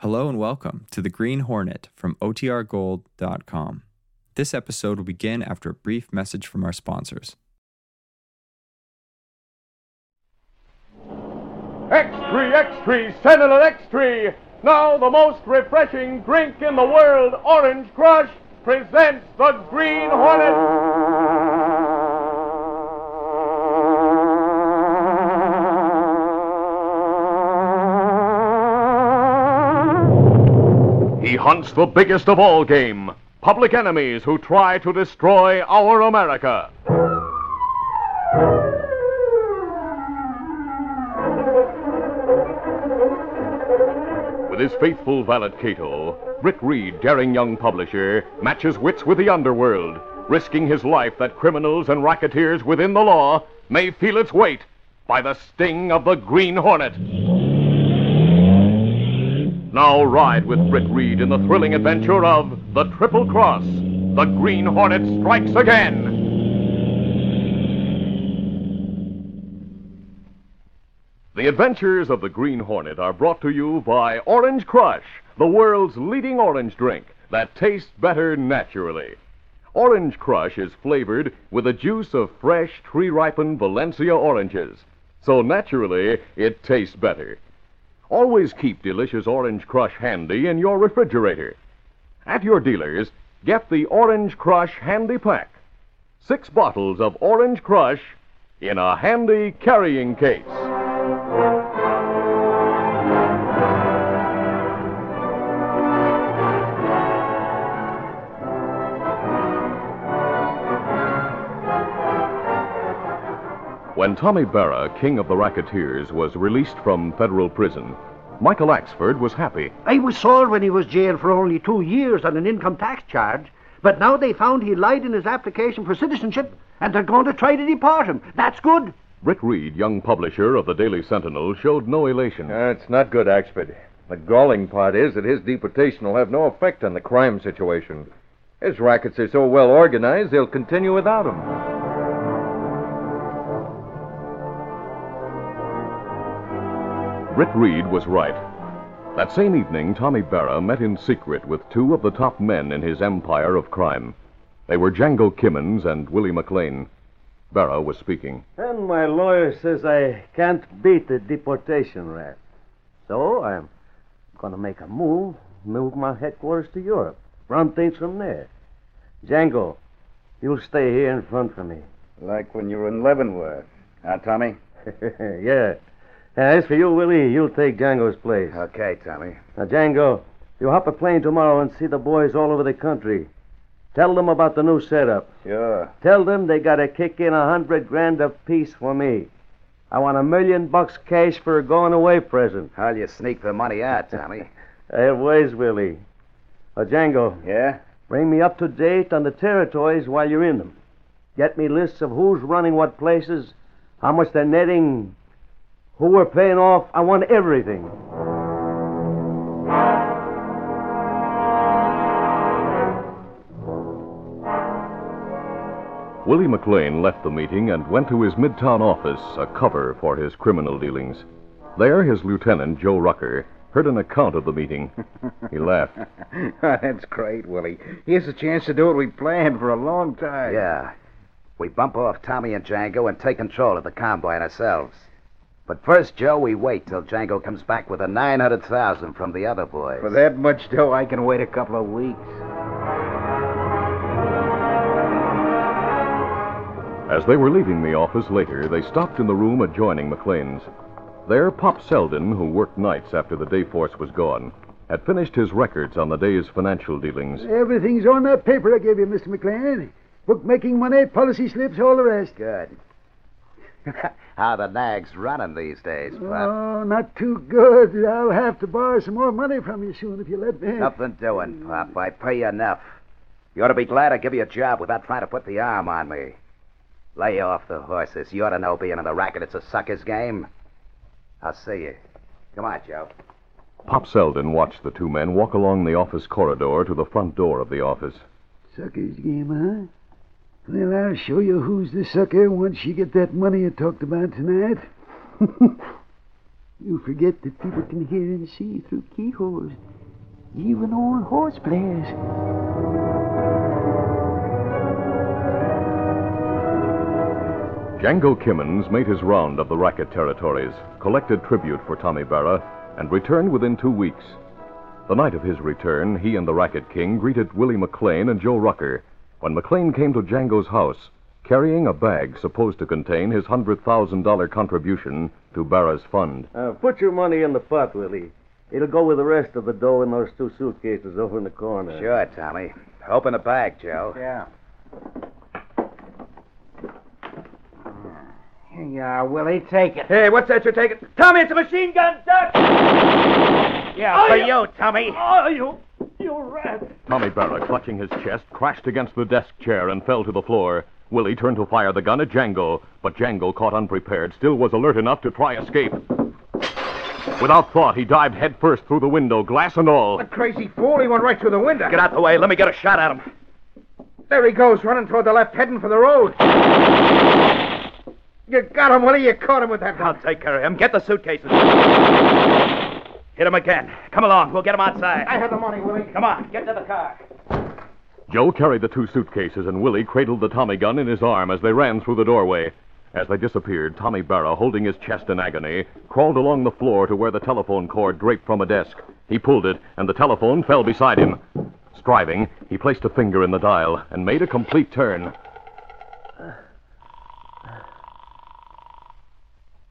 Hello and welcome to The Green Hornet from OTRGold.com. This episode will begin after a brief message from our sponsors. X3, X3, Sentinel X3. Now the most refreshing drink in the world, Orange Crush, presents the Green Hornet. Hunts the biggest of all game, public enemies who try to destroy our America. With his faithful valet Cato, Britt Reed, daring young publisher, matches wits with the underworld, risking his life that criminals and racketeers within the law may feel its weight by the sting of the Green Hornet. Now ride with Britt Reed in the thrilling adventure of The Triple Cross. The Green Hornet strikes again. The adventures of the Green Hornet are brought to you by Orange Crush, the world's leading orange drink that tastes better naturally. Orange Crush is flavored with the juice of fresh, tree ripened Valencia oranges. So naturally, it tastes better. Always keep delicious Orange Crush handy in your refrigerator. At your dealers, get the Orange Crush Handy Pack. Six bottles of Orange Crush in a handy carrying case. When Tommy Barra, king of the racketeers, was released from federal prison, Michael Axford was happy. I was sore when he was jailed for only two years on an income tax charge, but now they found he lied in his application for citizenship, and they're going to try to deport him. That's good. Britt Reed, young publisher of the Daily Sentinel, showed no elation. Uh, it's not good, Axford. The galling part is that his deportation will have no effect on the crime situation. His rackets are so well organized, they'll continue without him. Britt Reed was right. That same evening, Tommy Barra met in secret with two of the top men in his empire of crime. They were Django Kimmins and Willie McLean. Barra was speaking. And my lawyer says I can't beat the deportation rap. So I'm going to make a move, move my headquarters to Europe, run things from there. Django, you'll stay here in front for me. Like when you were in Leavenworth. Huh, Tommy? yeah. As for you, Willie, you'll take Django's place. Okay, Tommy. Now, Django, you hop a plane tomorrow and see the boys all over the country. Tell them about the new setup. Sure. Tell them they gotta kick in a hundred grand apiece for me. I want a million bucks cash for a going away present. How'll you sneak the money out, Tommy? I have ways, Willie. Now, Django, yeah? bring me up to date on the territories while you're in them. Get me lists of who's running what places, how much they're netting, who we're paying off. I want everything. Willie McLean left the meeting and went to his midtown office, a cover for his criminal dealings. There, his lieutenant, Joe Rucker, heard an account of the meeting. He laughed. That's great, Willie. Here's a chance to do what we planned for a long time. Yeah. We bump off Tommy and Django and take control of the combine ourselves. But first, Joe, we wait till Django comes back with the 900,000 from the other boys. For that much dough, I can wait a couple of weeks. As they were leaving the office later, they stopped in the room adjoining McLean's. There, Pop Selden, who worked nights after the day force was gone, had finished his records on the day's financial dealings. Everything's on that paper I gave you, Mr. McLean. Bookmaking money, policy slips, all the rest. Good. How the nag's running these days, oh, Pop. Oh, not too good. I'll have to borrow some more money from you soon if you let me. Nothing doing, Pop. I pay you enough. You ought to be glad I give you a job without trying to put the arm on me. Lay off the horses. You ought to know being in the racket, it's a sucker's game. I'll see you. Come on, Joe. Pop Selden watched the two men walk along the office corridor to the front door of the office. Sucker's game, huh? Well, I'll show you who's the sucker once you get that money you talked about tonight. You forget that people can hear and see through keyholes. Even old horse players. Django Kimmins made his round of the racket territories, collected tribute for Tommy Barra, and returned within two weeks. The night of his return, he and the racket king greeted Willie McLean and Joe Rucker when McLean came to Django's house carrying a bag supposed to contain his $100,000 contribution to Barra's fund. Uh, put your money in the pot, Willie. It'll go with the rest of the dough in those two suitcases over in the corner. Sure, Tommy. Open the bag, Joe. Yeah. Here you are, Willie. Take it. Hey, what's that you're taking? Tommy, it's a machine gun, duck! Yeah, for you, Tommy. Oh, you, you rat. Tommy Barra, clutching his chest, crashed against the desk chair and fell to the floor. Willie turned to fire the gun at Django, but Django, caught unprepared, still was alert enough to try escape. Without thought, he dived headfirst through the window, glass and all. The crazy fool. He went right through the window. Get out of the way. Let me get a shot at him. There he goes, running toward the left, heading for the road. You got him, Willie. You caught him with that I'll gun. take care of him. Get the suitcases. Hit him again. Come along. We'll get him outside. I have the money, Willie. Come on. Get to the car. Joe carried the two suitcases, and Willie cradled the Tommy gun in his arm as they ran through the doorway. As they disappeared, Tommy Barra, holding his chest in agony, crawled along the floor to where the telephone cord draped from a desk. He pulled it, and the telephone fell beside him. Striving, he placed a finger in the dial and made a complete turn.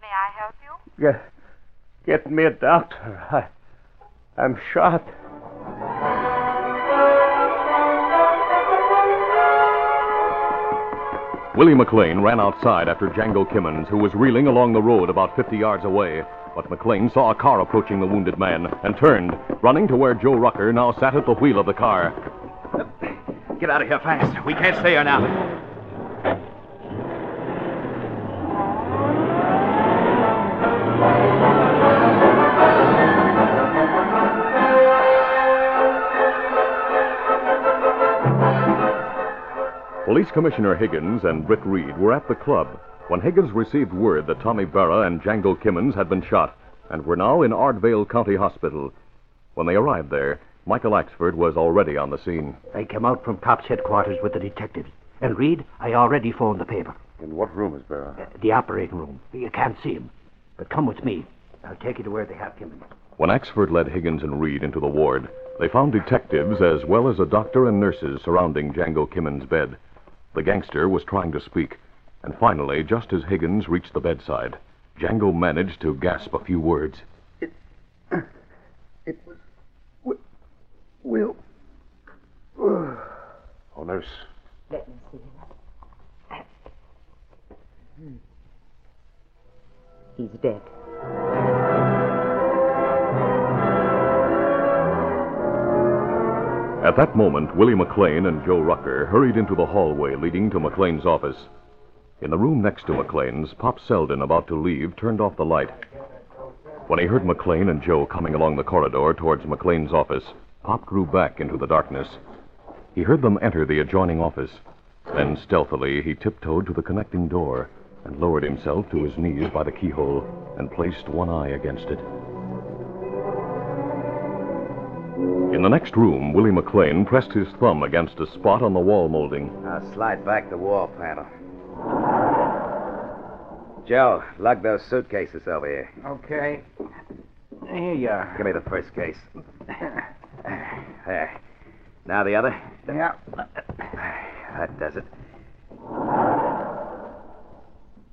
May I help you? Get, get me a doctor. I, I'm shot. Willie McLean ran outside after Django Kimmins, who was reeling along the road about 50 yards away. But McLean saw a car approaching the wounded man and turned, running to where Joe Rucker now sat at the wheel of the car. Get out of here fast. We can't stay here now. Police Commissioner Higgins and Britt Reed were at the club when Higgins received word that Tommy Barra and Django Kimmins had been shot and were now in Ardvale County Hospital. When they arrived there, Michael Axford was already on the scene. I came out from cops headquarters with the detectives. And Reed, I already phoned the paper. In what room is Barra? Uh, the operating room. You can't see him. But come with me. I'll take you to where they have him. When Axford led Higgins and Reed into the ward, they found detectives as well as a doctor and nurses surrounding Django Kimmins' bed. The gangster was trying to speak, and finally, just as Higgins reached the bedside, Django managed to gasp a few words. It uh, it was. Will. Will. Oh, nurse. Let me see him. He's dead. At that moment, Willie McLean and Joe Rucker hurried into the hallway leading to McLean's office. In the room next to McLean's, Pop Selden, about to leave, turned off the light. When he heard McLean and Joe coming along the corridor towards McLean's office, Pop drew back into the darkness. He heard them enter the adjoining office. Then, stealthily, he tiptoed to the connecting door and lowered himself to his knees by the keyhole and placed one eye against it. In the next room, Willie McLean pressed his thumb against a spot on the wall molding. I'll slide back the wall panel. Joe, lug those suitcases over here. Okay. Here you are. Give me the first case. There. Now the other. Yeah. That does it.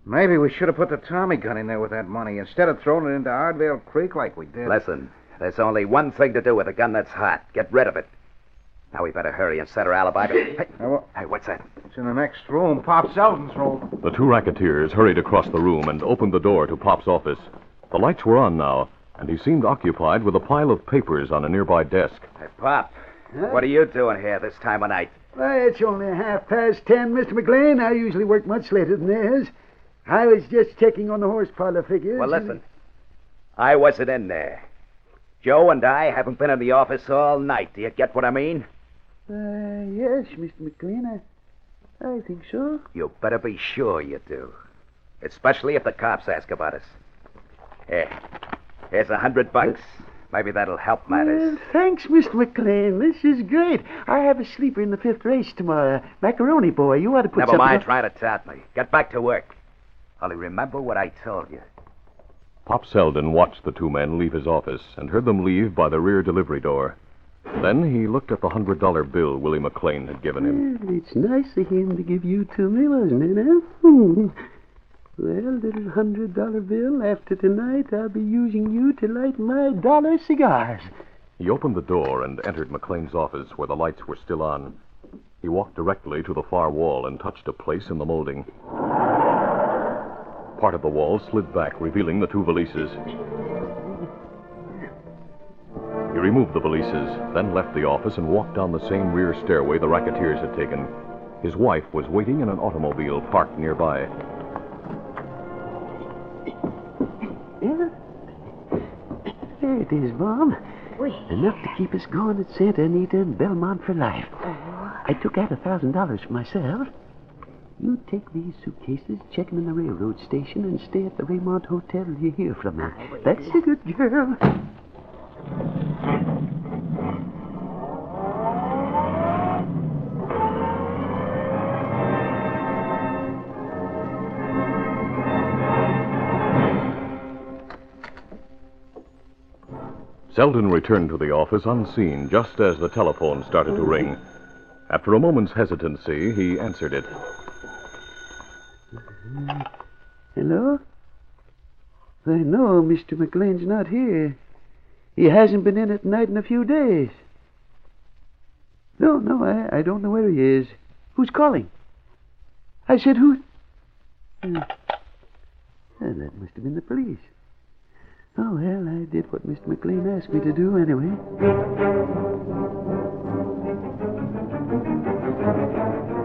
Maybe we should have put the Tommy gun in there with that money instead of throwing it into Ardvale Creek like we did. Listen, there's only one thing to do with a gun that's hot. Get rid of it. Now we better hurry and set her alibi. Hey, hey, what's that? It's in the next room. Pop Selden's room. The two racketeers hurried across the room and opened the door to Pop's office. The lights were on now, and he seemed occupied with a pile of papers on a nearby desk. Hey, Pop, what are you doing here this time of night? Why, it's only half past ten, Mr. McLean. I usually work much later than this. I was just checking on the horse parlor figures. Well, listen. I wasn't in there. Joe and I haven't been in the office all night. Do you get what I mean? Uh, yes, Mr. McLean. I, I think so. You better be sure you do. Especially if the cops ask about us. Here, Here's a hundred bucks. Maybe that'll help matters. Thanks, Mr. McLean. This is great. I have a sleeper in the fifth race tomorrow. Macaroni boy, you ought to put Never mind up- trying to tap me. Get back to work. Only remember what I told you. Pop Selden watched the two men leave his office and heard them leave by the rear delivery door. Then he looked at the hundred dollar bill Willie McLean had given him. Well, it's nice of him to give you to me, wasn't it, huh? Hmm. Well, little hundred dollar bill, after tonight I'll be using you to light my dollar cigars. He opened the door and entered McLean's office where the lights were still on. He walked directly to the far wall and touched a place in the molding. Part of the wall slid back, revealing the two valises. He removed the valises, then left the office and walked down the same rear stairway the racketeers had taken. His wife was waiting in an automobile parked nearby. Yeah. There it is, Mom. Enough to keep us going at Santa Anita and Belmont for life. Uh-huh. I took out a thousand dollars for myself. You take these suitcases, check 'em in the railroad station, and stay at the Raymond Hotel till you hear from me. Oh, That's a good girl. Selden returned to the office unseen just as the telephone started to ring. After a moment's hesitancy, he answered it. Hello? I know Mr. McLean's not here. He hasn't been in at night in a few days. No, no, I, I don't know where he is. Who's calling? I said who? Hmm. Well, that must have been the police. Oh, well, I did what Mr. McLean asked me to do anyway.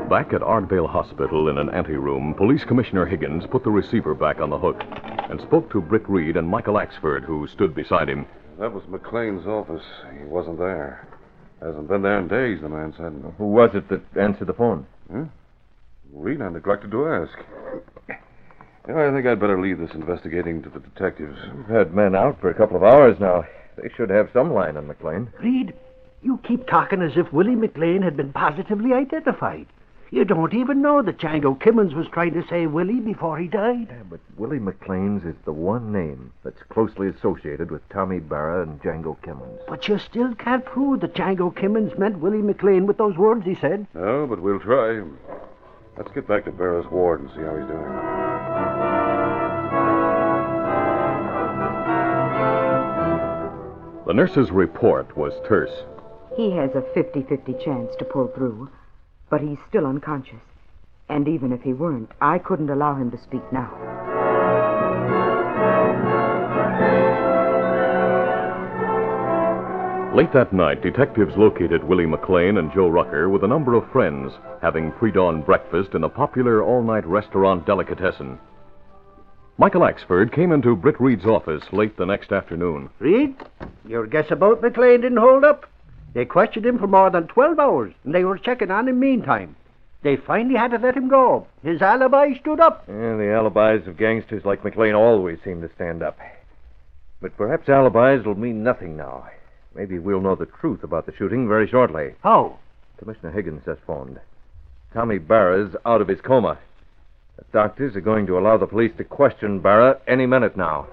Back at Ardvale Hospital in an anteroom, Police Commissioner Higgins put the receiver back on the hook and spoke to Britt Reed and Michael Axford, who stood beside him. That was McLean's office. He wasn't there. Hasn't been there in days, the man said. Who was it that answered the phone? Huh? Reed, I neglected to ask. You know, I think I'd better leave this investigating to the detectives. We've had men out for a couple of hours now. They should have some line on McLean. Reed, you keep talking as if Willie McLean had been positively identified. You don't even know that Django Kimmins was trying to save Willie before he died. Yeah, but Willie McLean's is the one name that's closely associated with Tommy Barra and Django Kimmins. But you still can't prove that Django Kimmins meant Willie McLean with those words he said. No, but we'll try. Let's get back to Barra's ward and see how he's doing. The nurse's report was terse. He has a 50 50 chance to pull through, but he's still unconscious. And even if he weren't, I couldn't allow him to speak now. Late that night, detectives located Willie McLean and Joe Rucker with a number of friends having pre dawn breakfast in a popular all night restaurant delicatessen. Michael Axford came into Britt Reed's office late the next afternoon. Reed, your guess about McLean didn't hold up. They questioned him for more than 12 hours, and they were checking on him meantime. They finally had to let him go. His alibi stood up. Yeah, the alibis of gangsters like McLean always seem to stand up. But perhaps alibis will mean nothing now. Maybe we'll know the truth about the shooting very shortly. How? Commissioner Higgins has phoned. Tommy Barra's out of his coma. The doctors are going to allow the police to question Barra any minute now.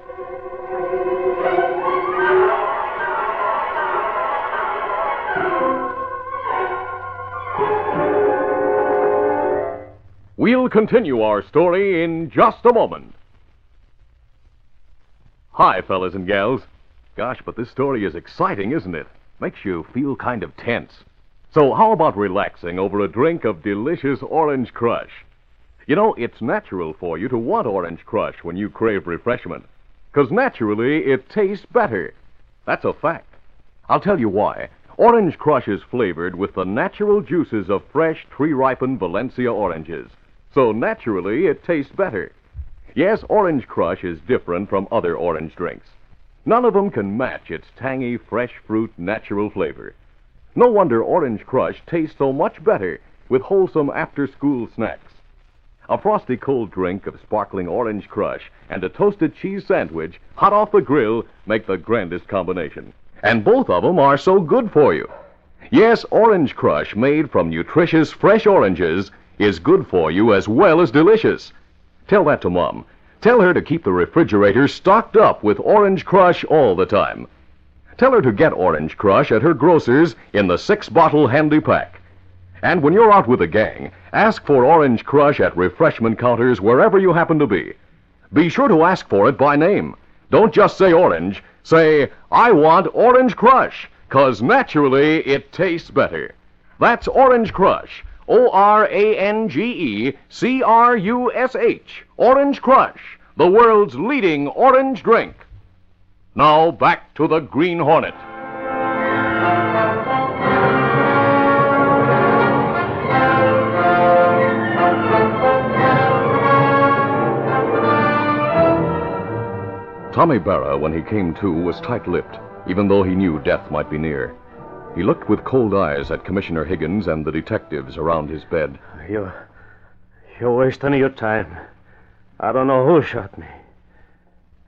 We'll continue our story in just a moment. Hi, fellas and gals. Gosh, but this story is exciting, isn't it? Makes you feel kind of tense. So, how about relaxing over a drink of delicious Orange Crush? You know, it's natural for you to want Orange Crush when you crave refreshment. Because naturally, it tastes better. That's a fact. I'll tell you why. Orange Crush is flavored with the natural juices of fresh, tree ripened Valencia oranges. So naturally, it tastes better. Yes, Orange Crush is different from other orange drinks. None of them can match its tangy, fresh fruit, natural flavor. No wonder Orange Crush tastes so much better with wholesome after school snacks. A frosty cold drink of sparkling orange crush and a toasted cheese sandwich, hot off the grill, make the grandest combination. And both of them are so good for you. Yes, Orange Crush, made from nutritious fresh oranges, is good for you as well as delicious. Tell that to Mom. Tell her to keep the refrigerator stocked up with Orange Crush all the time. Tell her to get Orange Crush at her grocer's in the six bottle handy pack. And when you're out with the gang, ask for Orange Crush at refreshment counters wherever you happen to be. Be sure to ask for it by name. Don't just say orange. Say, I want Orange Crush, 'cause naturally it tastes better. That's Orange Crush. O R A N G E C R U S H. Orange Crush, the world's leading orange drink. Now back to the Green Hornet. Tommy Barra, when he came to, was tight lipped, even though he knew death might be near. He looked with cold eyes at Commissioner Higgins and the detectives around his bed. You. You're wasting your time. I don't know who shot me.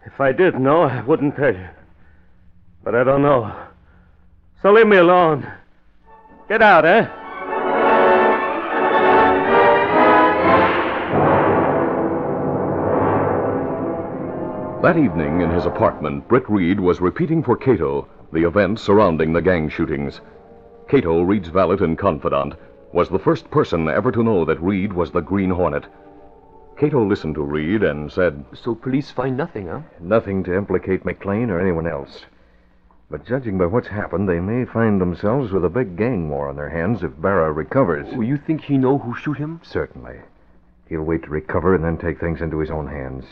If I did know, I wouldn't tell you. But I don't know. So leave me alone. Get out, eh? That evening in his apartment, Britt Reed was repeating for Cato the events surrounding the gang shootings. Cato, Reed's valet and confidant, was the first person ever to know that Reed was the Green Hornet. Cato listened to Reed and said, So police find nothing, huh? Nothing to implicate McLean or anyone else. But judging by what's happened, they may find themselves with a big gang war on their hands if Barra recovers. Oh, you think he know who shoot him? Certainly. He'll wait to recover and then take things into his own hands.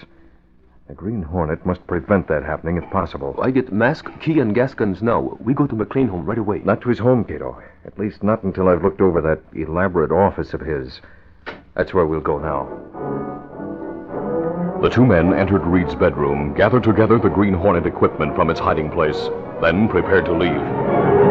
The Green Hornet must prevent that happening if possible. I get mask, key, and gas guns now. We go to McLean home right away. Not to his home, Cato. At least not until I've looked over that elaborate office of his. That's where we'll go now. The two men entered Reed's bedroom, gathered together the Green Hornet equipment from its hiding place, then prepared to leave.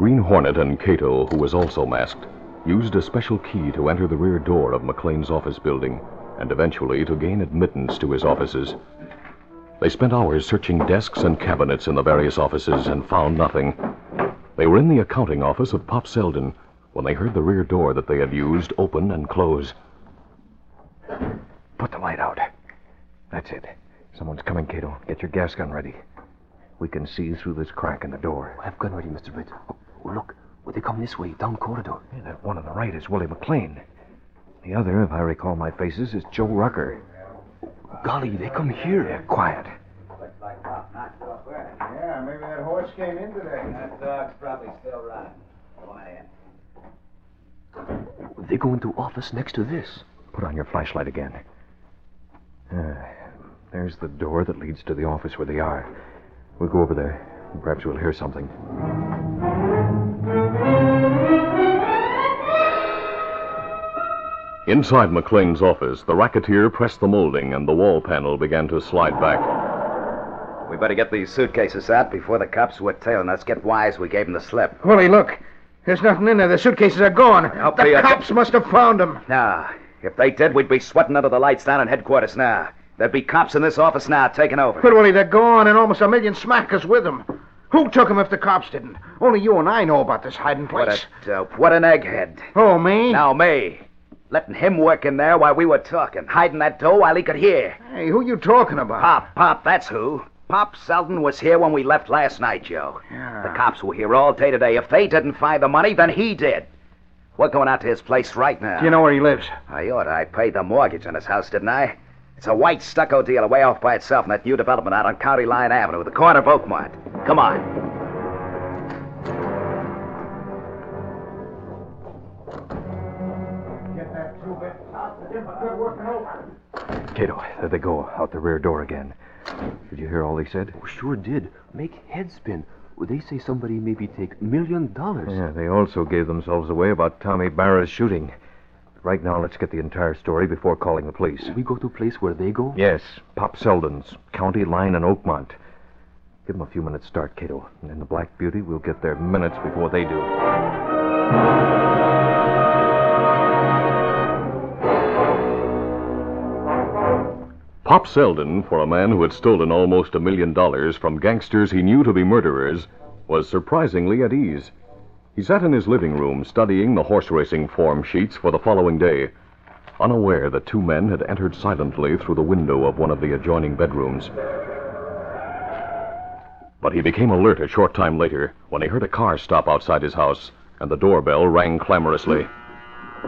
Green Hornet and Cato, who was also masked, used a special key to enter the rear door of McLean's office building and eventually to gain admittance to his offices. They spent hours searching desks and cabinets in the various offices and found nothing. They were in the accounting office of Pop Selden when they heard the rear door that they had used open and close. Put the light out. That's it. Someone's coming, Cato. Get your gas gun ready. We can see through this crack in the door. I have gun ready, Mr. Britt. Oh, look, well, they come this way, down corridor. Yeah, that one on the right is Willie McLean. The other, if I recall my faces, is Joe Rucker. Golly, they come here. Yeah, quiet. Looks like Bob Notwell. Yeah, maybe that horse came in today. That dog's probably still running. Go on in. They go into office next to this. Put on your flashlight again. Uh, there's the door that leads to the office where they are. We'll go over there. Perhaps we'll hear something. Inside McLean's office, the racketeer pressed the molding and the wall panel began to slide back. We better get these suitcases out before the cops who are tailing us get wise we gave them the slip. Willie, look. There's nothing in there. The suitcases are gone. hope the they are- uh, cops must have found them. Nah, if they did, we'd be sweating under the lights down in headquarters now. There'd be cops in this office now taking over. But, Willie, they're gone, and almost a million smackers with them. Who took them if the cops didn't? Only you and I know about this hiding place. What place. a dope. What an egghead. Oh, me? Now, me. Letting him work in there while we were talking, hiding that dough while he could hear. Hey, who you talking about? Pop, Pop, that's who. Pop Selden was here when we left last night, Joe. Yeah. The cops were here all day today. If they didn't find the money, then he did. We're going out to his place right now. Do you know where he lives? I ought. I paid the mortgage on his house, didn't I? It's a white stucco deal away off by itself in that new development out on County Line Avenue, at the corner of Oakmont. Come on. Cato, there they go, out the rear door again. Did you hear all they said? Oh, sure did. Make head spin. They say somebody maybe take million dollars. Yeah, they also gave themselves away about Tommy Barra's shooting. Right now, let's get the entire story before calling the police. We go to a place where they go? Yes, Pop Selden's, County Line and Oakmont. Give them a few minutes start, Cato. And in the Black Beauty, we'll get there minutes before they do. Pop Selden, for a man who had stolen almost a million dollars from gangsters he knew to be murderers, was surprisingly at ease. He sat in his living room studying the horse racing form sheets for the following day, unaware that two men had entered silently through the window of one of the adjoining bedrooms. But he became alert a short time later when he heard a car stop outside his house and the doorbell rang clamorously.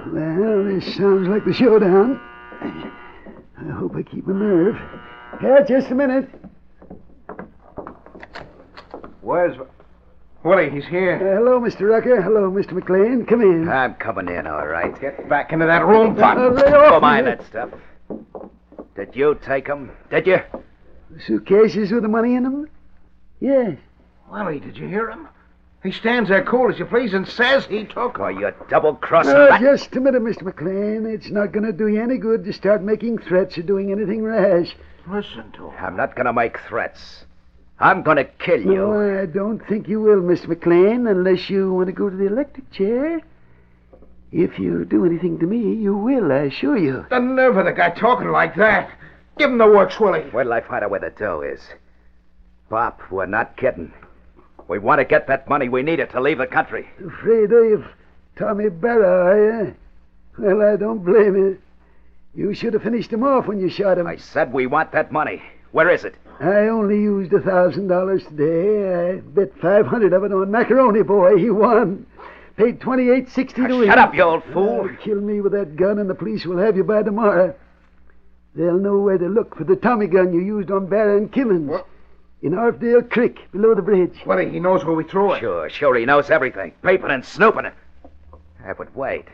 Well, this sounds like the showdown. I hope I keep my nerve. Yeah, just a minute. Where's. Willie, he's here. Uh, hello, Mr. Rucker. Hello, Mr. McLean. Come in. I'm coming in, all right. Get back into that room, Pop. Uh, off Don't mind that stuff. Did you take 'em? Did you? The Suitcases with the money in them? Yes. Willie, did you hear him? He stands there cool as you please and says he took Oh, you double-crossing... Uh, rat- just a minute, Mr. McLean. It's not going to do you any good to start making threats or doing anything rash. Listen to him. I'm not gonna make threats. I'm gonna kill you. No, I don't think you will, Mr. McLean, unless you want to go to the electric chair. If you do anything to me, you will, I assure you. The nerve of the guy talking like that. Give him the works, Willie. Where'll I find out where the dough is? Pop, we're not kidding. We want to get that money we need it to leave the country. Afraid of Tommy Barra, are you? Well, I don't blame you. You should have finished him off when you shot him. I said we want that money. Where is it? I only used a thousand dollars today. I bet five hundred of it on Macaroni Boy. He won. Paid twenty-eight sixty to win. Shut up, you old fool. Uh, kill me with that gun, and the police will have you by tomorrow. They'll know where to look for the Tommy gun you used on Barra and Kimmins. In Ardvale Creek, below the bridge. Willie, he knows where we threw it. Sure, sure, he knows everything. Peeping and snooping it. Yeah, but wait.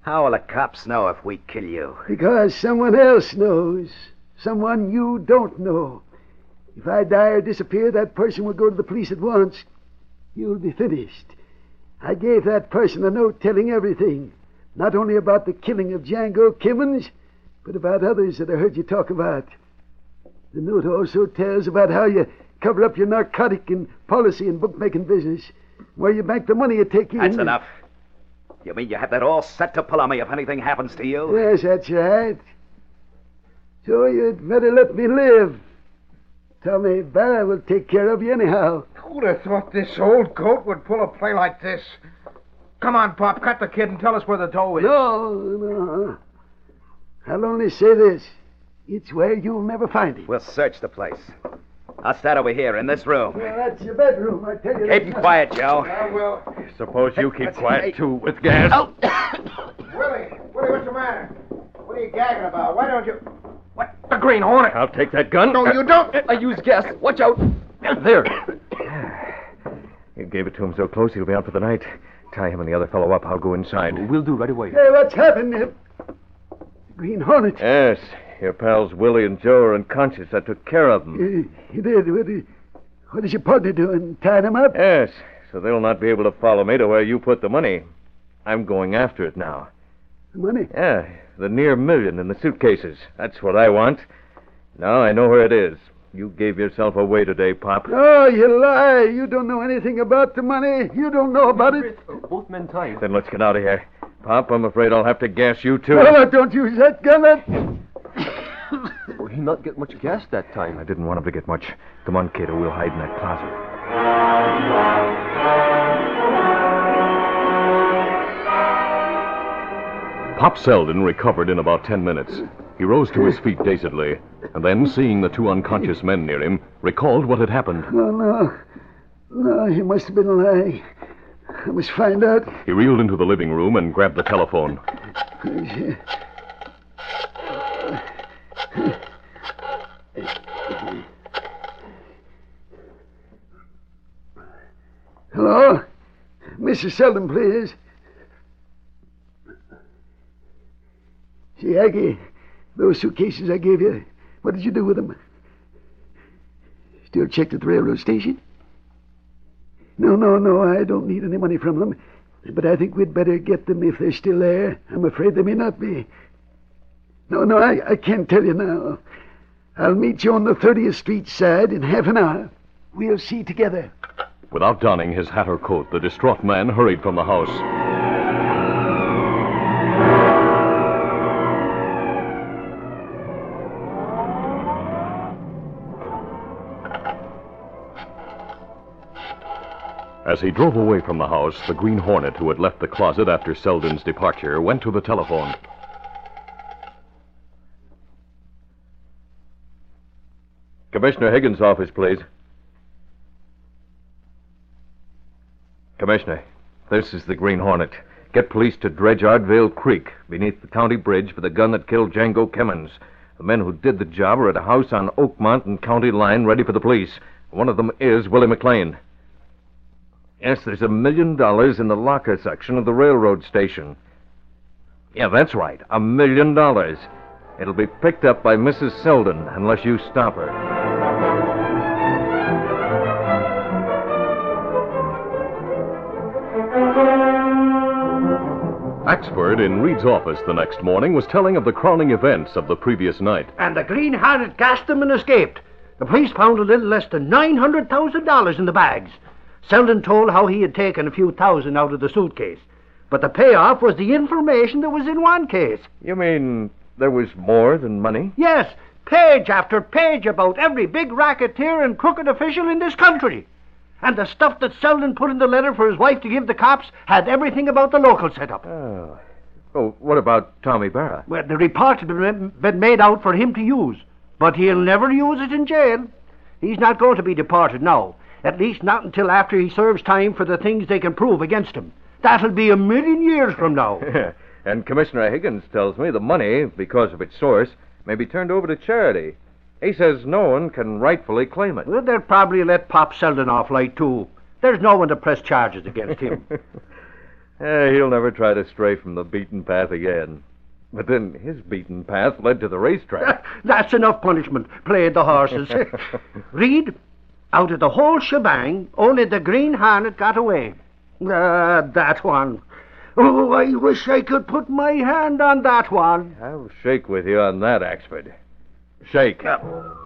How will the cops know if we kill you? Because someone else knows. Someone you don't know. If I die or disappear, that person will go to the police at once. You'll be finished. I gave that person a note telling everything. Not only about the killing of Django Kimmins, but about others that I heard you talk about. The note also tells about how you cover up your narcotic and policy and bookmaking business, where you bank the money you take in. That's enough. You mean you have that all set to pull on me if anything happens to you? Yes, that's right. So you'd better let me live. Tommy Barra will take care of you anyhow. Who'd have thought this old goat would pull a play like this? Come on, Pop, cut the kid and tell us where the dough is. No, no. I'll only say this. It's where you'll never find it. We'll search the place. I'll start over here in this room. Well, that's your bedroom, I tell you. Keep him quiet, Joe. Ah, I will. Suppose you keep quiet, too, with gas. Oh. Willie, Willie, what's the matter? What are you gagging about? Why don't you... What? The Green Hornet. I'll take that gun. No, you don't. I use gas. Watch out. There. You gave it to him so close he'll be out for the night. Tie him and the other fellow up. I'll go inside. We'll do right away. Hey, what's happened? The Green Hornet. Yes, your pals Willie and Joe are unconscious. I took care of them. Uh, you did. What, is- what is your partner doing? Tying them up? Yes, so they'll not be able to follow me to where you put the money. I'm going after it now. The money? Yeah, the near million in the suitcases. That's what I want. Now I know where it is. You gave yourself away today, Pop. Oh, you lie. You don't know anything about the money. You don't know about it. Both men tied. Then let's get out of here. Pop, I'm afraid I'll have to gas you, too. Oh, don't use that gun. That... Well, he not get much gas that time. I didn't want him to get much. Come on, Cato. We'll hide in that closet. Pop Selden recovered in about ten minutes. He rose to his feet dazedly, and then, seeing the two unconscious men near him, recalled what had happened. No, no. No, he must have been lying. I must find out. He reeled into the living room and grabbed the telephone. Hello? Mrs. Selden, please. See, Aggie, those suitcases I gave you, what did you do with them? Still checked at the railroad station? No, no, no, I don't need any money from them. But I think we'd better get them if they're still there. I'm afraid they may not be. No, no, I, I can't tell you now. I'll meet you on the 30th Street side in half an hour. We'll see together. Without donning his hat or coat, the distraught man hurried from the house. As he drove away from the house, the Green Hornet, who had left the closet after Selden's departure, went to the telephone. Commissioner Higgins' office, please. Commissioner, this is the Green Hornet. Get police to dredge Ardvale Creek beneath the county bridge for the gun that killed Django Kimmins. The men who did the job are at a house on Oakmont and County Line ready for the police. One of them is Willie McLean. Yes, there's a million dollars in the locker section of the railroad station. Yeah, that's right. A million dollars. It'll be picked up by Mrs. Selden unless you stop her. Axford, in Reed's office the next morning, was telling of the crowning events of the previous night. And the Green Hornet gassed them and escaped. The police found a little less than $900,000 in the bags. Selden told how he had taken a few thousand out of the suitcase. But the payoff was the information that was in one case. You mean there was more than money? Yes, page after page about every big racketeer and crooked official in this country. And the stuff that Selden put in the letter for his wife to give the cops had everything about the local setup. Oh. Oh, what about Tommy Barra? Well, the report had been been made out for him to use, but he'll never use it in jail. He's not going to be deported now, at least not until after he serves time for the things they can prove against him. That'll be a million years from now. and Commissioner Higgins tells me the money, because of its source, may be turned over to charity. He says no one can rightfully claim it. Well, they'll probably let Pop Selden off light, too. There's no one to press charges against him. Eh, he'll never try to stray from the beaten path again. But then his beaten path led to the racetrack. That's enough punishment. Played the horses. Reed, out of the whole shebang, only the Green Hornet got away. Ah, that one. Oh, I wish I could put my hand on that one. I'll shake with you on that, Axford. Shake. Sentinel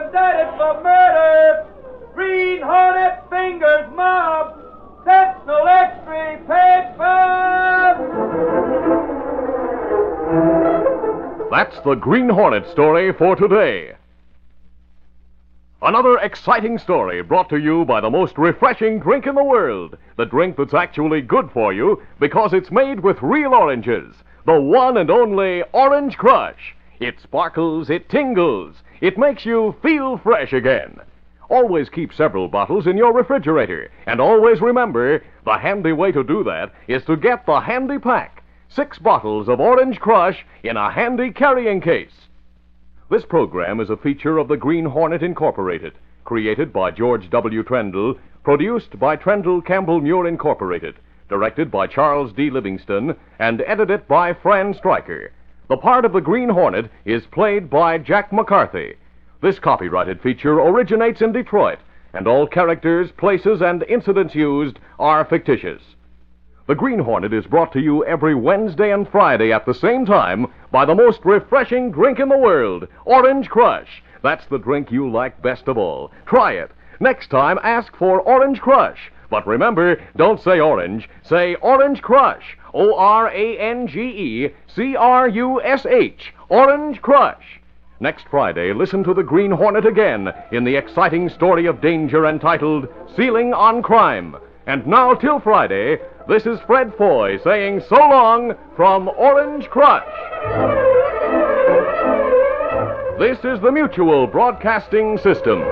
for murder. Green Hornet Fingers Mob, Sentinel Extra Paper. That's the Green Hornet story for today. Another exciting story brought to you by the most refreshing drink in the world. The drink that's actually good for you because it's made with real oranges. The one and only Orange Crush. It sparkles, it tingles, it makes you feel fresh again. Always keep several bottles in your refrigerator. And always remember the handy way to do that is to get the handy pack. Six bottles of Orange Crush in a handy carrying case. This program is a feature of the Green Hornet Incorporated, created by George W. Trendle, produced by Trendle Campbell Muir Incorporated, directed by Charles D. Livingston, and edited by Fran Stryker. The part of the Green Hornet is played by Jack McCarthy. This copyrighted feature originates in Detroit, and all characters, places, and incidents used are fictitious. The Green Hornet is brought to you every Wednesday and Friday at the same time by the most refreshing drink in the world, Orange Crush. That's the drink you like best of all. Try it. Next time, ask for Orange Crush. But remember, don't say orange, say Orange Crush. O R A N G E C R U S H. Orange Crush. Next Friday, listen to the Green Hornet again in the exciting story of danger entitled Sealing on Crime. And now, till Friday, this is Fred Foy saying so long from Orange Crush. This is the Mutual Broadcasting System.